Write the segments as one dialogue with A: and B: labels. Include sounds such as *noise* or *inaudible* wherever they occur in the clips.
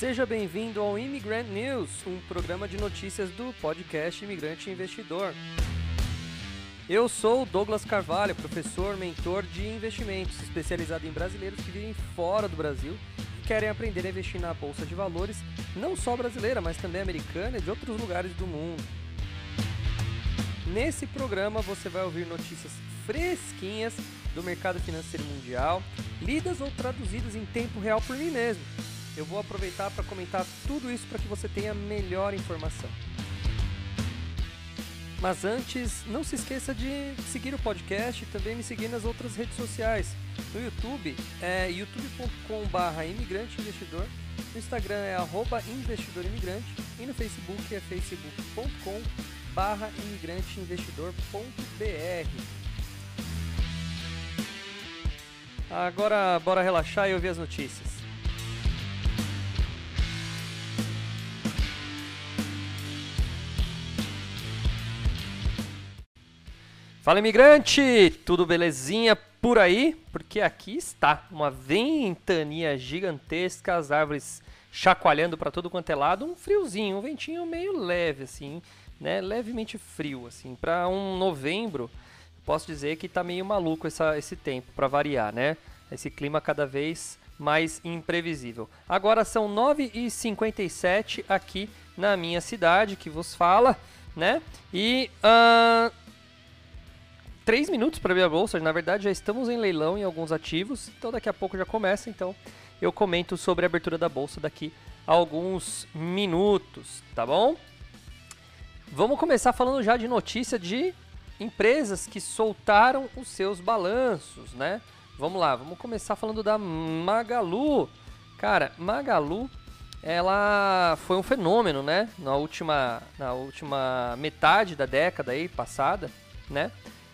A: Seja bem-vindo ao Immigrant News, um programa de notícias do podcast Imigrante Investidor. Eu sou Douglas Carvalho, professor, mentor de investimentos, especializado em brasileiros que vivem fora do Brasil e querem aprender a investir na bolsa de valores, não só brasileira, mas também americana e de outros lugares do mundo. Nesse programa você vai ouvir notícias fresquinhas do mercado financeiro mundial, lidas ou traduzidas em tempo real por mim mesmo. Eu vou aproveitar para comentar tudo isso para que você tenha melhor informação. Mas antes, não se esqueça de seguir o podcast e também me seguir nas outras redes sociais. No YouTube é youtube.com.br imigranteinvestidor, no Instagram é arroba investidorimigrante e no Facebook é facebook.com barra imigranteinvestidor.br. Agora bora relaxar e ouvir as notícias. Fala imigrante, tudo belezinha por aí? Porque aqui está uma ventania gigantesca, as árvores chacoalhando para todo quanto é lado, um friozinho, um ventinho meio leve assim, né? Levemente frio assim. Para um novembro, posso dizer que está meio maluco essa, esse tempo para variar, né? Esse clima cada vez mais imprevisível. Agora são 9h57 aqui na minha cidade que vos fala, né? E uh, três minutos para abrir a bolsa. Na verdade, já estamos em leilão em alguns ativos, então daqui a pouco já começa. Então eu comento sobre a abertura da bolsa daqui a alguns minutos, tá bom? Vamos começar falando já de notícia de empresas que soltaram os seus balanços, né? Vamos lá, vamos começar falando da Magalu. Cara, Magalu, ela foi um fenômeno, né? Na última, na última metade da década aí passada, né?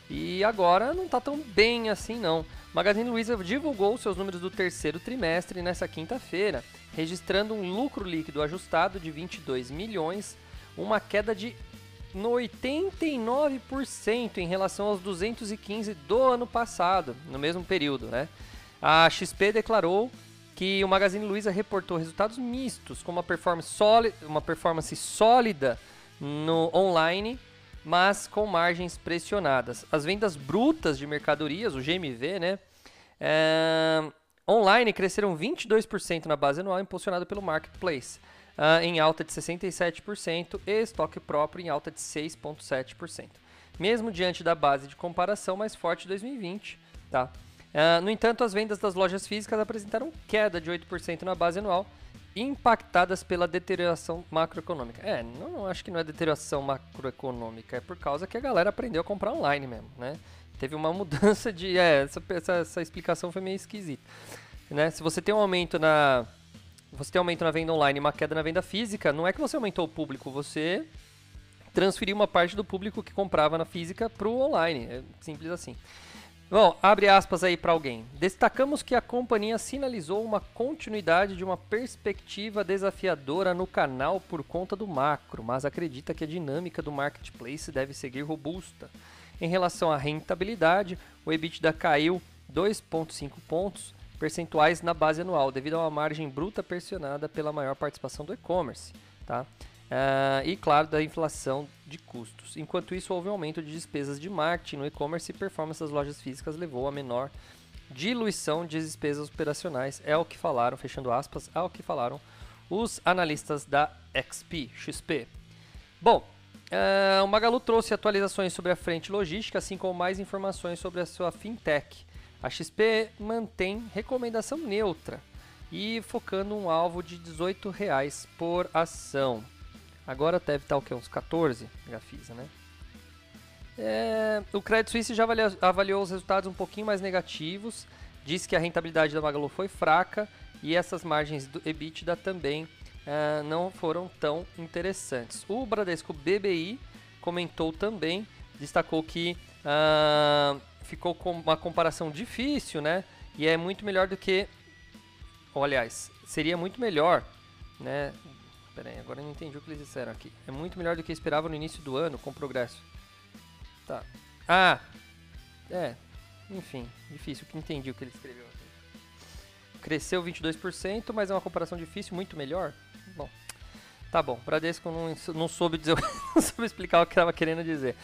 A: E agora não está tão bem assim não. Magazine Luiza divulgou seus números do terceiro trimestre nessa quinta-feira, registrando um lucro líquido ajustado de 22 milhões, uma queda de 89% em relação aos 215 do ano passado, no mesmo período, né? A XP declarou que o Magazine Luiza reportou resultados mistos, com uma performance, sólida, uma performance sólida no online mas com margens pressionadas. As vendas brutas de mercadorias, o GMV, né, é, online cresceram 22% na base anual, impulsionado pelo Marketplace, uh, em alta de 67%, e estoque próprio em alta de 6,7%. Mesmo diante da base de comparação mais forte de 2020, tá? Uh, no entanto, as vendas das lojas físicas apresentaram queda de 8% na base anual, impactadas pela deterioração macroeconômica. É, não, não, acho que não é deterioração macroeconômica, é por causa que a galera aprendeu a comprar online mesmo, né? Teve uma *laughs* mudança de. É, essa, essa, essa explicação foi meio esquisita. Né? Se você tem um aumento na. Você tem um aumento na venda online e uma queda na venda física, não é que você aumentou o público, você transferiu uma parte do público que comprava na física para o online. É simples assim. Bom, abre aspas aí para alguém. Destacamos que a companhia sinalizou uma continuidade de uma perspectiva desafiadora no canal por conta do macro, mas acredita que a dinâmica do marketplace deve seguir robusta. Em relação à rentabilidade, o EBITDA caiu 2,5 pontos percentuais na base anual, devido a uma margem bruta pressionada pela maior participação do e-commerce. Tá? Uh, e, claro, da inflação de custos. Enquanto isso, houve um aumento de despesas de marketing no e-commerce e performance das lojas físicas levou a menor diluição de despesas operacionais. É o que falaram, fechando aspas, é o que falaram os analistas da XP, XP. Bom, uh, o Magalu trouxe atualizações sobre a frente logística, assim como mais informações sobre a sua fintech. A XP mantém recomendação neutra e focando um alvo de R$ 18 por ação. Agora deve estar o que? Uns 14 Gafisa, né? É, o Credit Suisse já avaliou, avaliou, os resultados um pouquinho mais negativos, disse que a rentabilidade da Magalu foi fraca e essas margens do EBITDA também é, não foram tão interessantes. O Bradesco BBI comentou também, destacou que uh, ficou com uma comparação difícil, né? E é muito melhor do que, ou, aliás, seria muito melhor, né? Pera aí, agora eu não entendi o que eles disseram aqui. É muito melhor do que esperava no início do ano, com progresso. Tá. Ah! É. Enfim, difícil que entendi o que ele escreveu aqui. cresceu 22%, mas é uma comparação difícil, muito melhor. Bom, tá bom. Bradesco não, não soube dizer, *laughs* não soube explicar o que estava querendo dizer.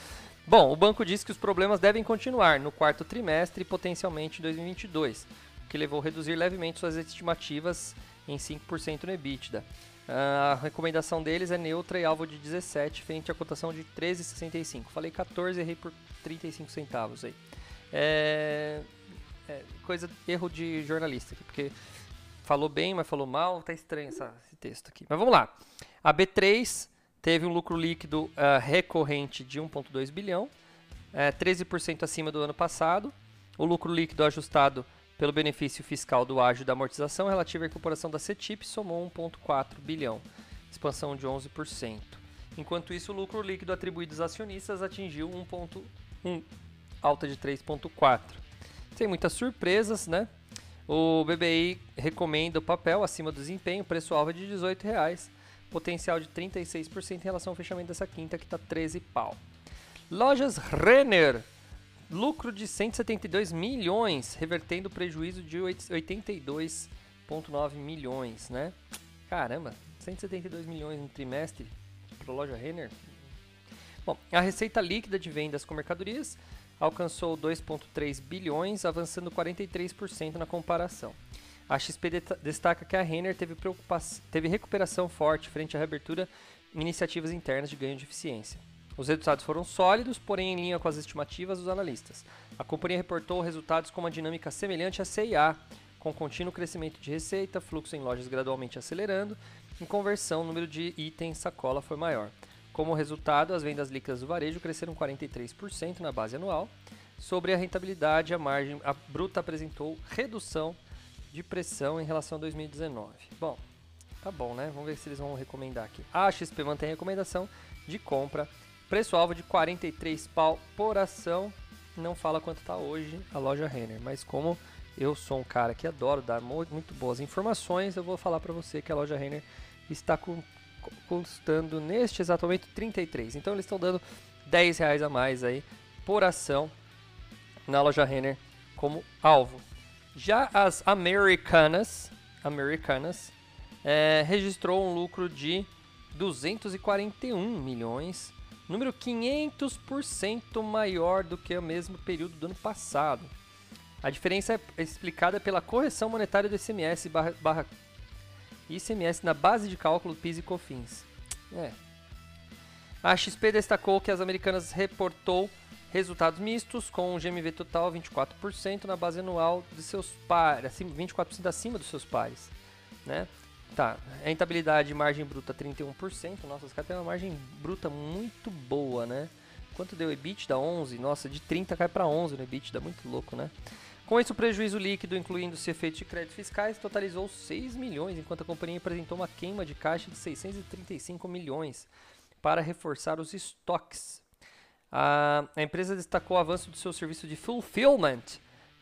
A: Bom, o banco disse que os problemas devem continuar no quarto trimestre e potencialmente em 2022, o que levou a reduzir levemente suas estimativas em 5% no EBITDA. A recomendação deles é neutra e alvo de 17, frente à cotação de 13,65. Falei 14, errei por 35 centavos aí. É, é, coisa, erro de jornalista aqui, porque falou bem, mas falou mal, tá estranho essa, esse texto aqui. Mas vamos lá. A B3 teve um lucro líquido uh, recorrente de 1,2 bilhão, é, 13% acima do ano passado. O lucro líquido ajustado pelo benefício fiscal do ágio da amortização relativa à incorporação da CETIP somou 1,4 bilhão, expansão de 11%. Enquanto isso, o lucro líquido atribuído aos acionistas atingiu 1,1, alta de 3,4. Sem muitas surpresas, né? O BBI recomenda o papel acima do desempenho, preço-alvo é de R$ 18,00 potencial de 36% em relação ao fechamento dessa quinta, que está 13 pau. Lojas Renner, lucro de 172 milhões, revertendo prejuízo de 82,9 milhões, né? Caramba, 172 milhões no trimestre para a loja Renner. Bom, a receita líquida de vendas com mercadorias alcançou 2,3 bilhões, avançando 43% na comparação. A XP destaca que a Renner teve, teve recuperação forte frente à reabertura iniciativas internas de ganho de eficiência. Os resultados foram sólidos, porém em linha com as estimativas dos analistas. A companhia reportou resultados com uma dinâmica semelhante à CIA, com contínuo crescimento de receita, fluxo em lojas gradualmente acelerando, em conversão, o número de itens sacola foi maior. Como resultado, as vendas líquidas do varejo cresceram 43% na base anual. Sobre a rentabilidade, a margem a bruta apresentou redução de pressão em relação a 2019. Bom, tá bom, né? Vamos ver se eles vão recomendar aqui. A XP mantém a recomendação de compra. Preço-alvo de 43 pau por ação. Não fala quanto está hoje a loja Renner, mas como eu sou um cara que adoro dar muito boas informações, eu vou falar para você que a loja Renner está com, custando neste exato momento 33. Então eles estão dando 10 reais a mais aí por ação na loja Renner como alvo. Já as Americanas, Americanas é, registrou um lucro de 241 milhões, número 500% maior do que o mesmo período do ano passado. A diferença é explicada pela correção monetária do ICMS barra, barra ICMS na base de cálculo PIS e COFINS. É. A XP destacou que as americanas reportou Resultados mistos, com um GMV total 24% na base anual de seus pares, 24% acima dos seus pares. Né? Tá, rentabilidade margem bruta 31%. Nossa, os caras têm uma margem bruta muito boa, né? Quanto deu EBITDA? 11. Nossa, de 30 cai para 11 no EBITDA, muito louco, né? Com isso, o prejuízo líquido, incluindo-se efeitos de créditos fiscais, totalizou 6 milhões, enquanto a companhia apresentou uma queima de caixa de 635 milhões para reforçar os estoques a, a empresa destacou o avanço do seu serviço de fulfillment,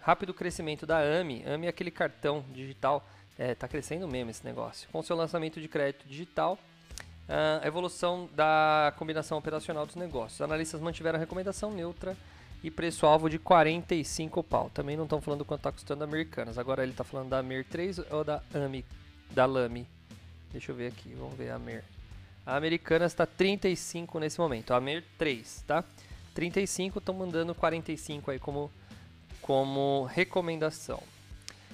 A: rápido crescimento da AMI. AMI é aquele cartão digital, é, tá crescendo mesmo esse negócio. Com seu lançamento de crédito digital, a evolução da combinação operacional dos negócios. Os analistas mantiveram a recomendação neutra e preço-alvo de 45 pau. Também não estão falando quanto está custando Americanas. Agora ele está falando da Mer 3 ou da AMI, da Lamy. Deixa eu ver aqui, vamos ver a Mer. A Americanas está 35 nesse momento. A Mer 3, tá? 35 estão mandando 45 aí como, como recomendação.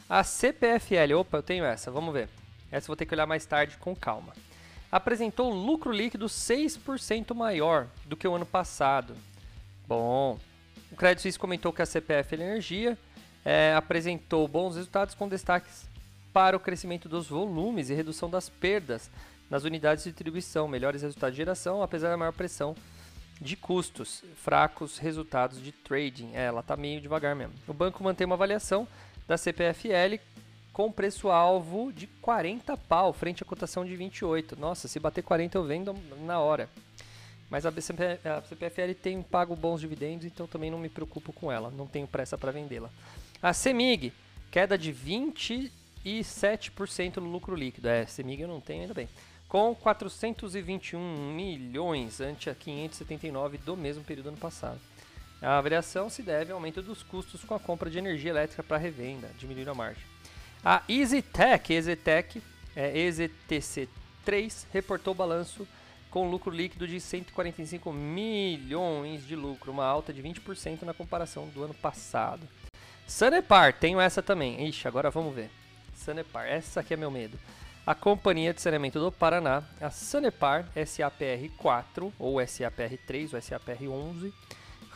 A: A CPFL, opa, eu tenho essa, vamos ver. Essa eu vou ter que olhar mais tarde com calma. Apresentou lucro líquido 6% maior do que o ano passado. Bom, o Credit Suisse comentou que a CPFL Energia é, apresentou bons resultados com destaques para o crescimento dos volumes e redução das perdas nas unidades de distribuição, melhores resultados de geração, apesar da maior pressão de custos, fracos resultados de trading. É, ela está meio devagar mesmo. O banco mantém uma avaliação da CPFL com preço-alvo de 40 pau, frente à cotação de 28. Nossa, se bater 40 eu vendo na hora. Mas a, a CPFL tem pago bons dividendos, então também não me preocupo com ela, não tenho pressa para vendê-la. A CEMIG, queda de 27% no lucro líquido. É, CEMIG eu não tenho ainda bem com 421 milhões ante a 579 do mesmo período ano passado. A variação se deve ao aumento dos custos com a compra de energia elétrica para revenda, diminuindo a margem. A EasyTech, EasyTech, é, EasyTC3, reportou balanço com lucro líquido de 145 milhões de lucro, uma alta de 20% na comparação do ano passado. Sanepar, tenho essa também. Ixi, agora vamos ver. Sanepar, essa aqui é meu medo. A Companhia de Saneamento do Paraná, a Sanepar SAPR4 ou SAPR3 ou SAPR11,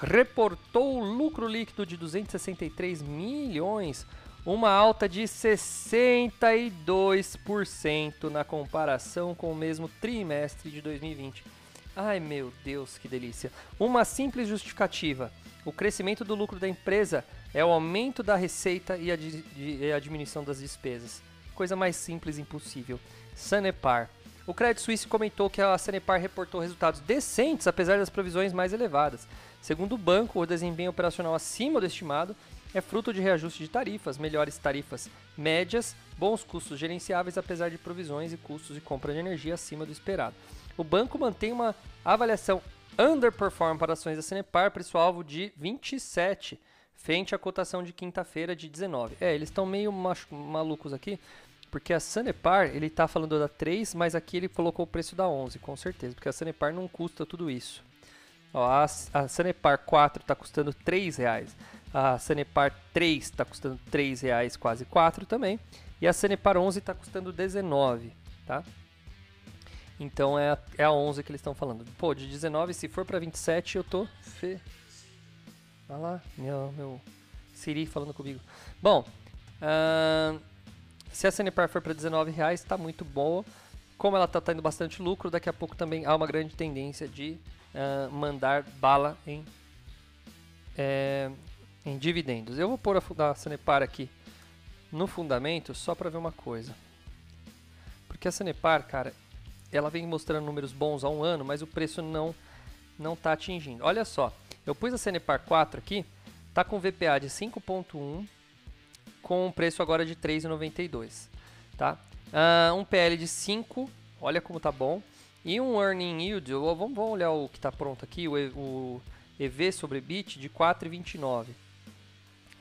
A: reportou lucro líquido de 263 milhões, uma alta de 62% na comparação com o mesmo trimestre de 2020. Ai meu Deus, que delícia! Uma simples justificativa: o crescimento do lucro da empresa é o aumento da receita e a, e a diminuição das despesas. Coisa mais simples impossível. Sanepar. O Credit Suisse comentou que a Sanepar reportou resultados decentes apesar das provisões mais elevadas. Segundo o banco, o desempenho operacional acima do estimado é fruto de reajuste de tarifas, melhores tarifas médias, bons custos gerenciáveis apesar de provisões e custos de compra de energia acima do esperado. O banco mantém uma avaliação underperform para ações da Cenepar, preço-alvo de 27, frente à cotação de quinta-feira de 19. É, eles estão meio malucos aqui, porque a Sanepar, ele está falando da 3, mas aqui ele colocou o preço da 11, com certeza, porque a Sanepar não custa tudo isso. Ó, a, a Sanepar 4 está custando 3 reais. A Sanepar 3 está custando 3 reais, quase 4 também. E a Sanepar 11 está custando 19, tá? Então é a, é a 11 que eles estão falando. Pô, de 19, se for para 27, eu tô... Fe... Olha lá, meu, meu Siri falando comigo. Bom, uh, se a Sanepar for para 19 reais, está muito boa. Como ela está tendo bastante lucro, daqui a pouco também há uma grande tendência de uh, mandar bala em, é, em dividendos. Eu vou pôr a, a Sanepar aqui no fundamento só para ver uma coisa. Porque a Sanepar, cara, ela vem mostrando números bons há um ano, mas o preço não não está atingindo. Olha só, eu pus a Sanepar 4 aqui, tá com VPA de 5.1 com um preço agora de 3,92, tá? Uh, um PL de 5, olha como tá bom. E um Earning Yield, vamos, vamos olhar o que está pronto aqui, o, EV sobre BIT de 4,29.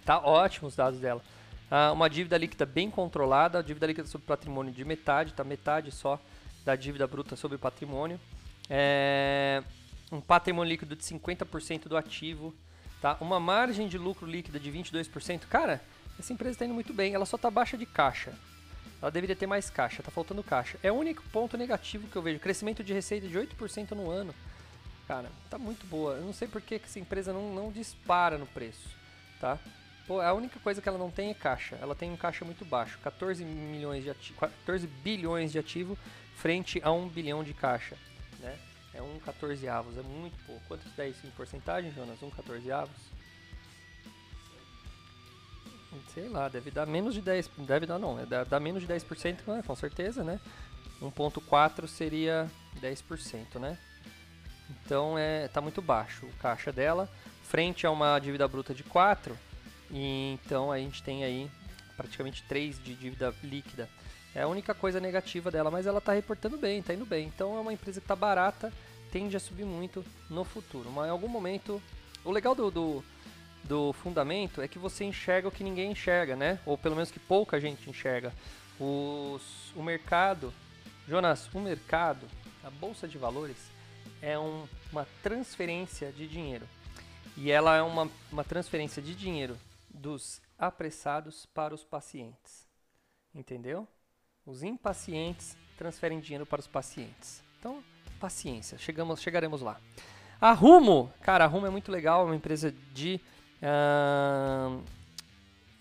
A: Tá ótimo os dados dela. Ah, uma dívida líquida bem controlada, a dívida líquida sobre patrimônio de metade, tá metade só da dívida bruta sobre patrimônio. É, um patrimônio líquido de 50% do ativo, tá? Uma margem de lucro líquida de 22%. Cara, essa empresa está indo muito bem, ela só está baixa de caixa. Ela deveria ter mais caixa, tá faltando caixa. É o único ponto negativo que eu vejo. Crescimento de receita de 8% no ano. Cara, tá muito boa. Eu não sei por que essa empresa não, não dispara no preço, tá? Pô, a única coisa que ela não tem é caixa. Ela tem um caixa muito baixo, 14 milhões de ativo, 14 bilhões de ativo frente a 1 bilhão de caixa, né? É um 14 avos, é muito pouco. Quanto isso em porcentagem, Jonas? Um 14 avos? Sei lá, deve dar menos de 10%. Deve dar não, dá, menos de 10%, né? com certeza, né? 1.4 seria 10%, né? Então é, tá muito baixo o caixa dela, frente a uma dívida bruta de 4, e então a gente tem aí praticamente 3 de dívida líquida. É a única coisa negativa dela, mas ela está reportando bem, está indo bem. Então é uma empresa que está barata, tende a subir muito no futuro. Mas em algum momento, o legal do, do do fundamento é que você enxerga o que ninguém enxerga, né? Ou pelo menos que pouca gente enxerga. Os, o mercado, Jonas, o mercado, a bolsa de valores é um, uma transferência de dinheiro. E ela é uma, uma transferência de dinheiro dos apressados para os pacientes. Entendeu? Os impacientes transferem dinheiro para os pacientes. Então, paciência, chegamos, chegaremos lá. A Rumo, cara, a Rumo é muito legal, é uma empresa de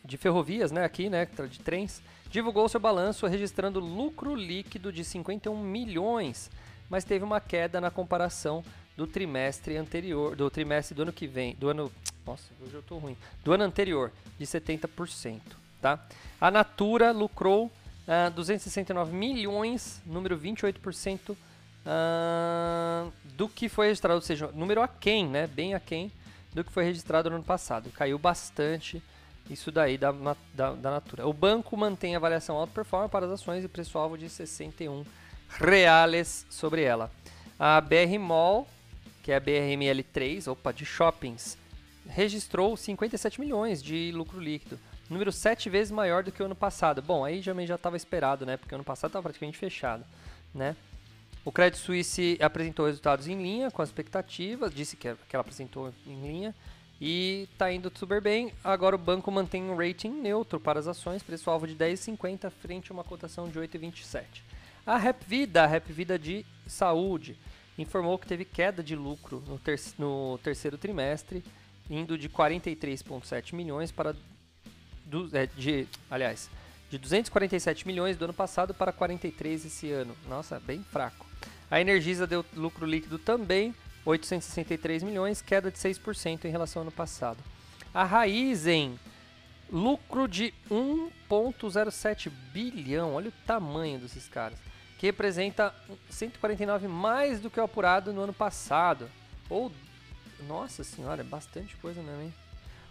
A: de ferrovias, né, aqui, né, de trens, divulgou seu balanço registrando lucro líquido de 51 milhões, mas teve uma queda na comparação do trimestre anterior, do trimestre do ano que vem, do ano, nossa, hoje eu tô ruim, do ano anterior, de 70%, tá? A Natura lucrou uh, 269 milhões, número 28% uh, do que foi registrado, ou seja, número aquém, né, bem aquém do que foi registrado no ano passado. Caiu bastante isso daí da, da, da Natura. O banco mantém a avaliação alta performance para as ações e preço-alvo de 61 reais sobre ela. A BR Mall, que é a BRML3, opa, de shoppings, registrou 57 milhões de lucro líquido, número 7 vezes maior do que o ano passado. Bom, aí já já estava esperado, né? Porque o ano passado estava praticamente fechado, né? O Credit Suisse apresentou resultados em linha com as expectativas, disse que ela apresentou em linha e está indo super bem. Agora o banco mantém um rating neutro para as ações, preço-alvo de 10,50 frente a uma cotação de 8,27. A Rap Vida, a Rap Vida de saúde, informou que teve queda de lucro no, ter no terceiro trimestre, indo de 43,7 milhões para do, é, de, aliás, de 247 milhões do ano passado para 43 esse ano. Nossa, bem fraco. A Energisa deu lucro líquido também, 863 milhões, queda de 6% em relação ao ano passado. A Raizen, lucro de 1,07 bilhão, olha o tamanho desses caras, que representa 149 mais do que o apurado no ano passado. Ou, nossa senhora, é bastante coisa mesmo, hein?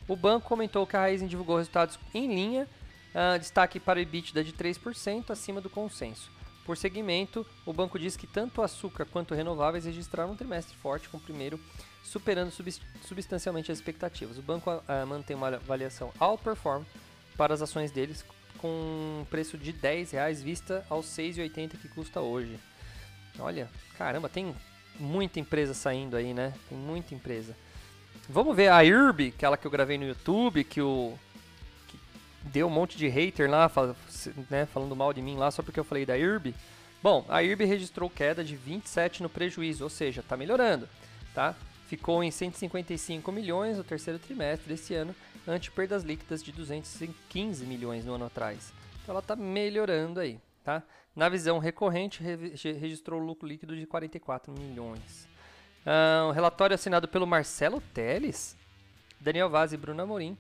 A: O banco comentou que a Raizen divulgou resultados em linha, uh, destaque para o EBITDA de 3% acima do consenso. Por segmento, o banco diz que tanto açúcar quanto renováveis registraram um trimestre forte, com o primeiro superando substancialmente as expectativas. O banco uh, mantém uma avaliação outperform para as ações deles, com um preço de R$ reais vista aos 6,80 que custa hoje. Olha, caramba, tem muita empresa saindo aí, né? Tem muita empresa. Vamos ver a IRB, aquela que eu gravei no YouTube, que o deu um monte de hater lá, né, falando mal de mim lá só porque eu falei da IRB. Bom, a IRB registrou queda de 27 no prejuízo, ou seja, está melhorando, tá? Ficou em 155 milhões no terceiro trimestre desse ano, ante perdas líquidas de 215 milhões no ano atrás. Então ela está melhorando aí, tá? Na visão recorrente, registrou lucro líquido de 44 milhões. Um relatório assinado pelo Marcelo Teles, Daniel Vaz e Bruno Amorim,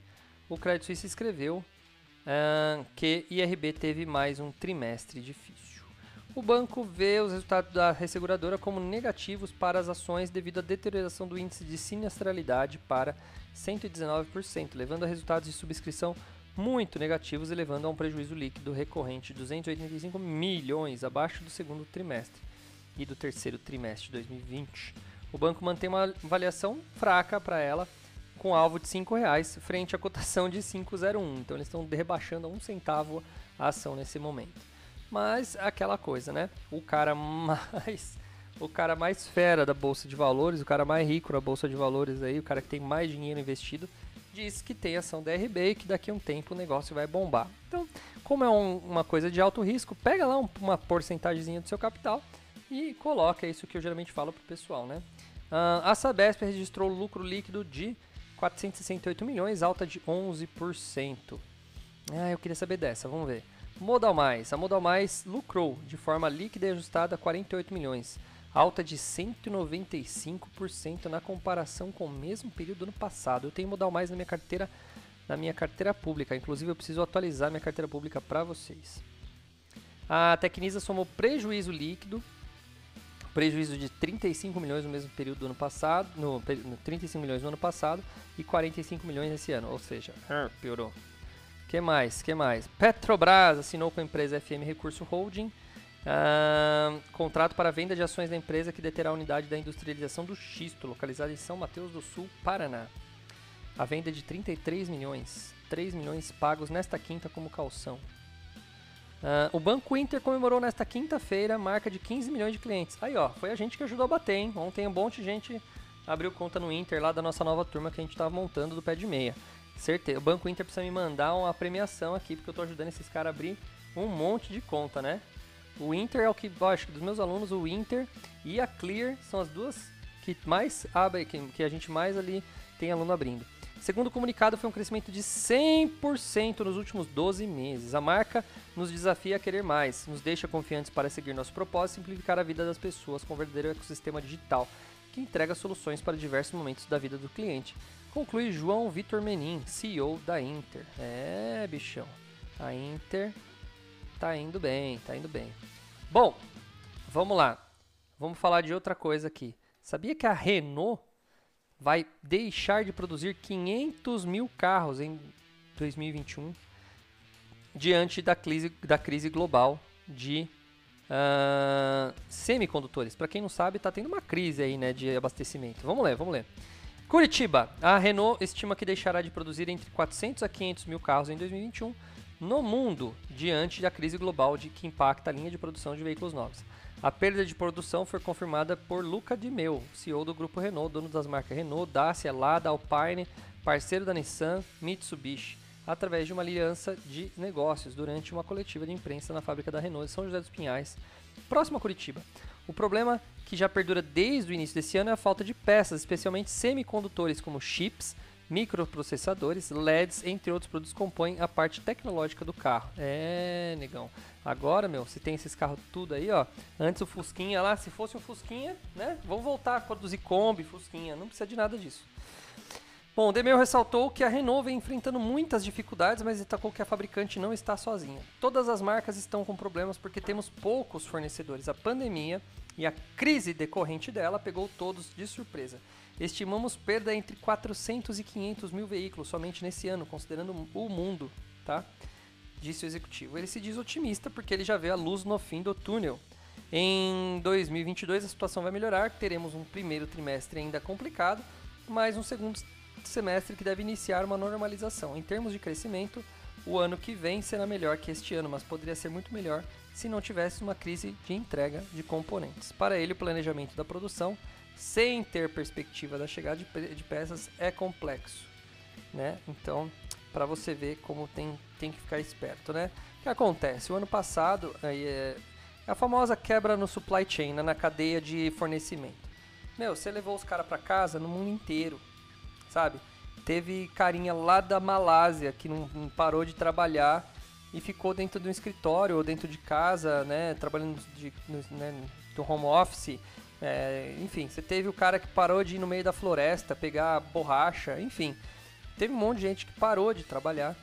A: o Credit Suisse escreveu que IRB teve mais um trimestre difícil. O banco vê os resultados da resseguradora como negativos para as ações devido à deterioração do índice de sinistralidade para 119%, levando a resultados de subscrição muito negativos e levando a um prejuízo líquido recorrente de 285 milhões, abaixo do segundo trimestre e do terceiro trimestre de 2020. O banco mantém uma avaliação fraca para ela, com alvo de R$ reais frente à cotação de 5,01. Então eles estão rebaixando a um centavo a ação nesse momento. Mas aquela coisa, né? O cara mais *laughs* o cara mais fera da bolsa de valores, o cara mais rico da bolsa de valores aí, o cara que tem mais dinheiro investido, diz que tem ação da RB e que daqui a um tempo o negócio vai bombar. Então, como é um, uma coisa de alto risco, pega lá um, uma porcentagemzinha do seu capital e coloca é isso que eu geralmente falo pro pessoal, né? Uh, a Sabesp registrou lucro líquido de 468 milhões, alta de 11%. Ah, eu queria saber dessa, vamos ver. Modal Mais. A Modal Mais lucrou de forma líquida e ajustada 48 milhões, alta de 195% na comparação com o mesmo período do ano passado. Eu tenho Modal Mais na minha carteira, na minha carteira pública, inclusive eu preciso atualizar minha carteira pública para vocês. A Tecnisa somou prejuízo líquido prejuízo de 35 milhões no mesmo período do ano passado, no, no 35 milhões no ano passado e 45 milhões esse ano, ou seja, piorou. Que mais? Que mais? Petrobras assinou com a empresa FM Recurso Holding uh, contrato para venda de ações da empresa que deterá a unidade da industrialização do xisto, localizada em São Mateus do Sul, Paraná. A venda é de 33 milhões, 3 milhões pagos nesta quinta como calção. Uh, o Banco Inter comemorou nesta quinta-feira marca de 15 milhões de clientes. Aí, ó, foi a gente que ajudou a bater, hein? Ontem um monte de gente abriu conta no Inter lá da nossa nova turma que a gente estava montando do pé de meia. Certeza. O Banco Inter precisa me mandar uma premiação aqui, porque eu estou ajudando esses caras a abrir um monte de conta, né? O Inter é o que, acho que dos meus alunos, o Inter e a Clear são as duas que mais abre, que, que a gente mais ali tem aluno abrindo. Segundo o comunicado, foi um crescimento de 100% nos últimos 12 meses. A marca nos desafia a querer mais, nos deixa confiantes para seguir nosso propósito e simplificar a vida das pessoas com um verdadeiro ecossistema digital que entrega soluções para diversos momentos da vida do cliente. Conclui João Vitor Menin, CEO da Inter. É, bichão. A Inter tá indo bem, tá indo bem. Bom, vamos lá. Vamos falar de outra coisa aqui. Sabia que a Renault vai deixar de produzir 500 mil carros em 2021 diante da crise, da crise global de uh, semicondutores. Para quem não sabe, está tendo uma crise aí né, de abastecimento. Vamos ler, vamos ler. Curitiba. A Renault estima que deixará de produzir entre 400 a 500 mil carros em 2021 no mundo, diante da crise global de que impacta a linha de produção de veículos novos. A perda de produção foi confirmada por Luca Di Meo, CEO do grupo Renault, dono das marcas Renault, Dacia, Lada, Alpine, parceiro da Nissan, Mitsubishi, através de uma aliança de negócios durante uma coletiva de imprensa na fábrica da Renault em São José dos Pinhais, próximo a Curitiba. O problema que já perdura desde o início desse ano é a falta de peças, especialmente semicondutores como chips, microprocessadores, LEDs, entre outros produtos compõem a parte tecnológica do carro. É, negão. Agora, meu, se tem esses carros tudo aí, ó. Antes o Fusquinha lá, se fosse um Fusquinha, né? Vamos voltar a produzir Kombi, Fusquinha. Não precisa de nada disso. Bom, Demeu ressaltou que a Renault vem enfrentando muitas dificuldades, mas destacou que a fabricante não está sozinha. Todas as marcas estão com problemas porque temos poucos fornecedores. A pandemia e a crise decorrente dela pegou todos de surpresa. Estimamos perda entre 400 e 500 mil veículos somente nesse ano, considerando o mundo, tá? Disse o executivo. Ele se diz otimista porque ele já vê a luz no fim do túnel. Em 2022 a situação vai melhorar, teremos um primeiro trimestre ainda complicado, mas um segundo semestre que deve iniciar uma normalização. Em termos de crescimento, o ano que vem será melhor que este ano, mas poderia ser muito melhor se não tivesse uma crise de entrega de componentes. Para ele, o planejamento da produção sem ter perspectiva da chegada de, de peças é complexo, né? Então, para você ver como tem, tem que ficar esperto, né? O que acontece? O ano passado, aí é a famosa quebra no supply chain, né? na cadeia de fornecimento. Meu, você levou os caras para casa no mundo inteiro, sabe? Teve carinha lá da Malásia que não, não parou de trabalhar e ficou dentro do escritório ou dentro de casa, né? Trabalhando de, né, do home office é, enfim, você teve o cara que parou de ir no meio da floresta pegar borracha, enfim. Teve um monte de gente que parou de trabalhar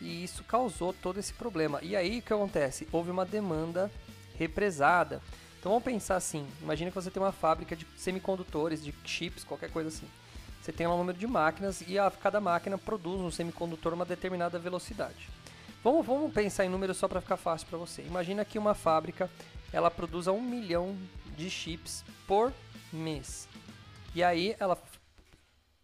A: e isso causou todo esse problema. E aí o que acontece? Houve uma demanda represada. Então vamos pensar assim: imagina que você tem uma fábrica de semicondutores, de chips, qualquer coisa assim. Você tem um número de máquinas e a, cada máquina produz um semicondutor uma determinada velocidade. Vamos, vamos pensar em números só para ficar fácil para você. Imagina que uma fábrica ela produza um milhão de chips por mês. E aí ela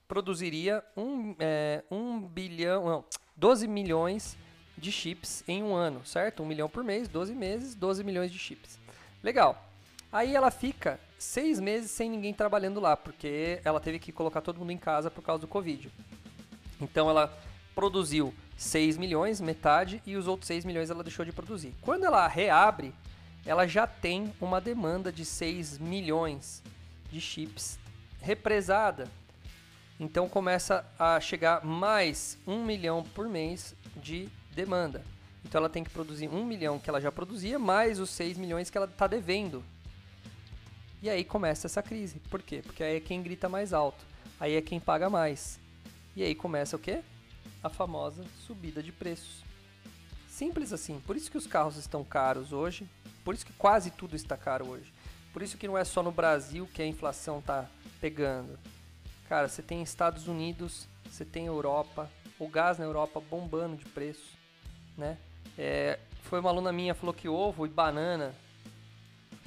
A: produziria um, é, um bilhão, não, 12 milhões de chips em um ano, certo? Um milhão por mês, 12 meses, 12 milhões de chips. Legal. Aí ela fica seis meses sem ninguém trabalhando lá, porque ela teve que colocar todo mundo em casa por causa do Covid. Então ela produziu 6 milhões, metade, e os outros 6 milhões ela deixou de produzir. Quando ela reabre, ela já tem uma demanda de 6 milhões de chips represada. Então começa a chegar mais 1 milhão por mês de demanda. Então ela tem que produzir 1 milhão que ela já produzia, mais os 6 milhões que ela está devendo. E aí começa essa crise. Por quê? Porque aí é quem grita mais alto. Aí é quem paga mais. E aí começa o quê? A famosa subida de preços. Simples assim. Por isso que os carros estão caros hoje, por isso que quase tudo está caro hoje. Por isso que não é só no Brasil que a inflação está pegando. Cara, você tem Estados Unidos, você tem Europa, o gás na Europa bombando de preço, né? É, foi uma aluna minha falou que ovo e banana,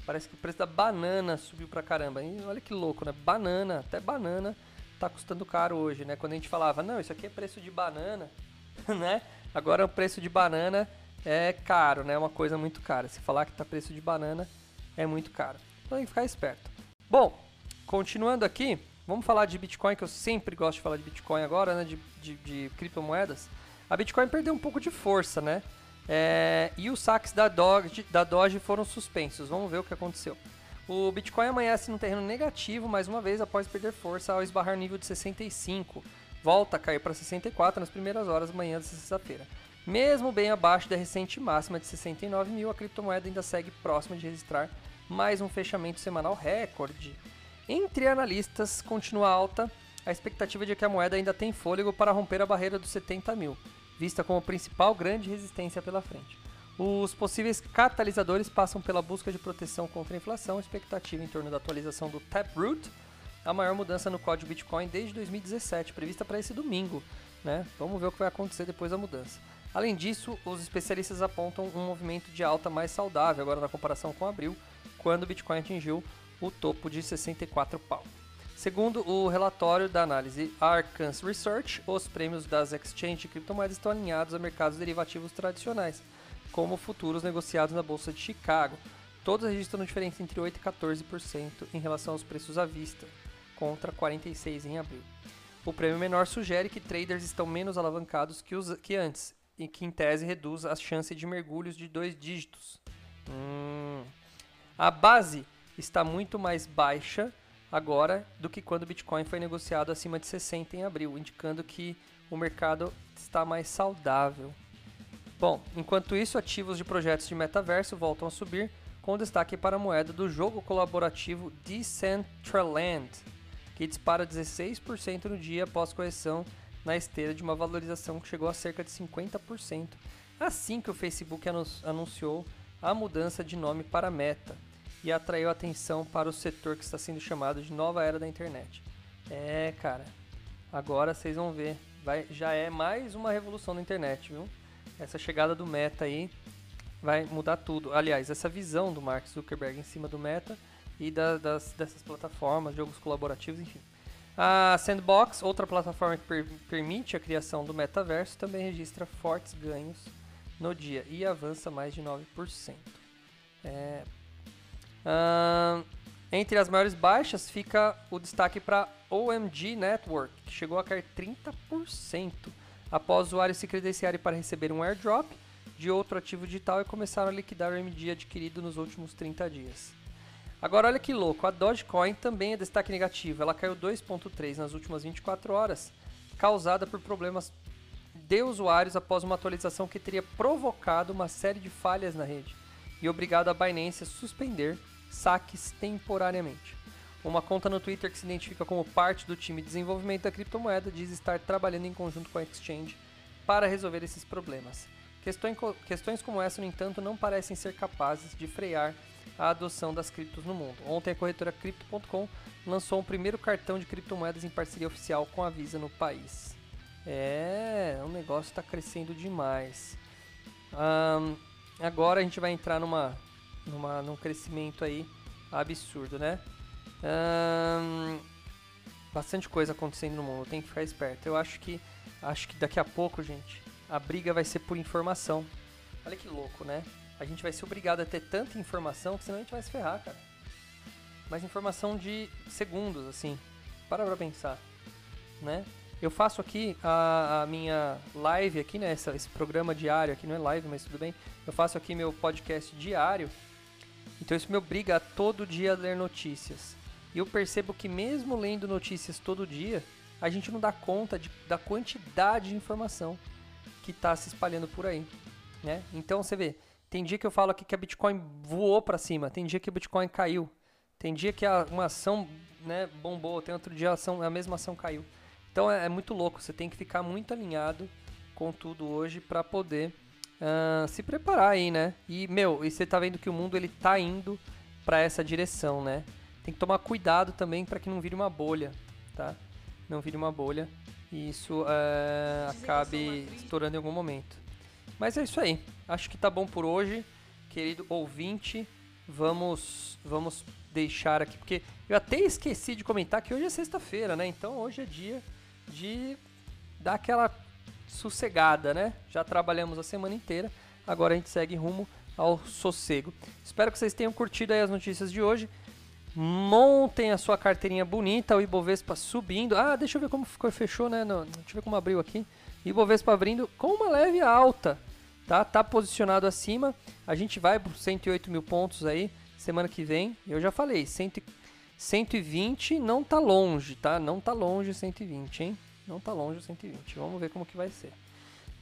A: parece que o preço da banana subiu pra caramba. E olha que louco, né? Banana, até banana tá custando caro hoje, né? Quando a gente falava, não, isso aqui é preço de banana, *laughs* né? Agora o preço de banana é caro, né? É uma coisa muito cara. Se falar que tá preço de banana, é muito caro. Então tem que ficar esperto. Bom, continuando aqui, vamos falar de Bitcoin, que eu sempre gosto de falar de Bitcoin agora, né? De, de, de criptomoedas. A Bitcoin perdeu um pouco de força, né? É, e os saques da Doge, da Doge foram suspensos. Vamos ver o que aconteceu. O Bitcoin amanhece no terreno negativo mais uma vez após perder força ao esbarrar nível de 65. Volta a cair para 64 nas primeiras horas da manhã desta sexta-feira. Mesmo bem abaixo da recente máxima de 69 mil, a criptomoeda ainda segue próxima de registrar mais um fechamento semanal recorde. Entre analistas, continua alta a expectativa de que a moeda ainda tem fôlego para romper a barreira dos 70 mil, vista como principal grande resistência pela frente. Os possíveis catalisadores passam pela busca de proteção contra a inflação, expectativa em torno da atualização do Taproot, a maior mudança no código Bitcoin desde 2017, prevista para esse domingo. Né? Vamos ver o que vai acontecer depois da mudança. Além disso, os especialistas apontam um movimento de alta mais saudável agora na comparação com abril, quando o Bitcoin atingiu o topo de 64 pau. Segundo o relatório da análise Arcans Research, os prêmios das exchanges de criptomoedas estão alinhados a mercados derivativos tradicionais, como futuros negociados na Bolsa de Chicago. Todos registram diferença entre 8% e 14% em relação aos preços à vista, contra 46% em abril. O prêmio menor sugere que traders estão menos alavancados que, os, que antes, e que em tese reduz a chance de mergulhos de dois dígitos. Hum. A base está muito mais baixa agora do que quando o Bitcoin foi negociado acima de 60 em abril, indicando que o mercado está mais saudável. Bom, enquanto isso, ativos de projetos de metaverso voltam a subir, com destaque para a moeda do jogo colaborativo Decentraland, que dispara 16% no dia após correção na esteira de uma valorização que chegou a cerca de 50%, assim que o Facebook anunciou a mudança de nome para Meta e atraiu atenção para o setor que está sendo chamado de nova era da internet. É, cara, agora vocês vão ver, vai, já é mais uma revolução da internet, viu? Essa chegada do Meta aí vai mudar tudo. Aliás, essa visão do Mark Zuckerberg em cima do Meta e da, das, dessas plataformas, jogos colaborativos, enfim. A Sandbox, outra plataforma que per permite a criação do metaverso, também registra fortes ganhos no dia e avança mais de 9%. É, Uh, entre as maiores baixas fica o destaque para OMG Network, que chegou a cair 30% após usuários se credenciarem para receber um airdrop de outro ativo digital e começaram a liquidar o OMG adquirido nos últimos 30 dias. Agora olha que louco, a Dogecoin também é destaque negativo, ela caiu 2.3 nas últimas 24 horas, causada por problemas de usuários após uma atualização que teria provocado uma série de falhas na rede e obrigado a Binance a suspender saques temporariamente. Uma conta no Twitter que se identifica como parte do time de desenvolvimento da criptomoeda diz estar trabalhando em conjunto com a exchange para resolver esses problemas. Questões como essa, no entanto, não parecem ser capazes de frear a adoção das criptos no mundo. Ontem a corretora Crypto.com lançou um primeiro cartão de criptomoedas em parceria oficial com a Visa no país. É, o negócio está crescendo demais. Um, agora a gente vai entrar numa numa, num crescimento aí absurdo, né? bastante coisa acontecendo no mundo, tem que ficar esperto. Eu acho que acho que daqui a pouco, gente, a briga vai ser por informação. Olha que louco, né? A gente vai ser obrigado a ter tanta informação que senão a gente vai se ferrar, cara. Mas informação de segundos, assim. Para pra pensar, né? Eu faço aqui a, a minha live aqui, né? Esse programa diário aqui, não é live, mas tudo bem. Eu faço aqui meu podcast diário então isso me obriga a todo dia ler notícias. E eu percebo que mesmo lendo notícias todo dia, a gente não dá conta de, da quantidade de informação que está se espalhando por aí, né? Então você vê, tem dia que eu falo aqui que a Bitcoin voou para cima, tem dia que a Bitcoin caiu, tem dia que a, uma ação né, bombou, tem outro dia a, ação, a mesma ação caiu. Então é, é muito louco, você tem que ficar muito alinhado com tudo hoje para poder uh, se preparar aí, né? E, meu, e você tá vendo que o mundo ele tá indo para essa direção, né? Tem que tomar cuidado também para que não vire uma bolha, tá? Não vire uma bolha e isso uh, acabe estourando em algum momento. Mas é isso aí. Acho que tá bom por hoje, querido ouvinte. Vamos, vamos deixar aqui, porque eu até esqueci de comentar que hoje é sexta-feira, né? Então hoje é dia de dar aquela sossegada, né? Já trabalhamos a semana inteira, agora a gente segue rumo ao sossego. Espero que vocês tenham curtido as notícias de hoje. Montem a sua carteirinha bonita, o Ibovespa subindo. Ah, deixa eu ver como ficou, fechou, né? Deixa eu ver como abriu aqui. Ibovespa abrindo com uma leve alta, tá? Tá posicionado acima. A gente vai por 108 mil pontos aí semana que vem. Eu já falei, 100, 120 não tá longe, tá? Não tá longe 120, hein? Não tá longe o 120. Vamos ver como que vai ser.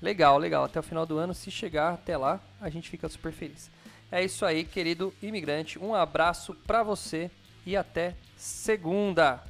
A: Legal, legal. Até o final do ano, se chegar até lá, a gente fica super feliz. É isso aí, querido imigrante. Um abraço para você e até segunda.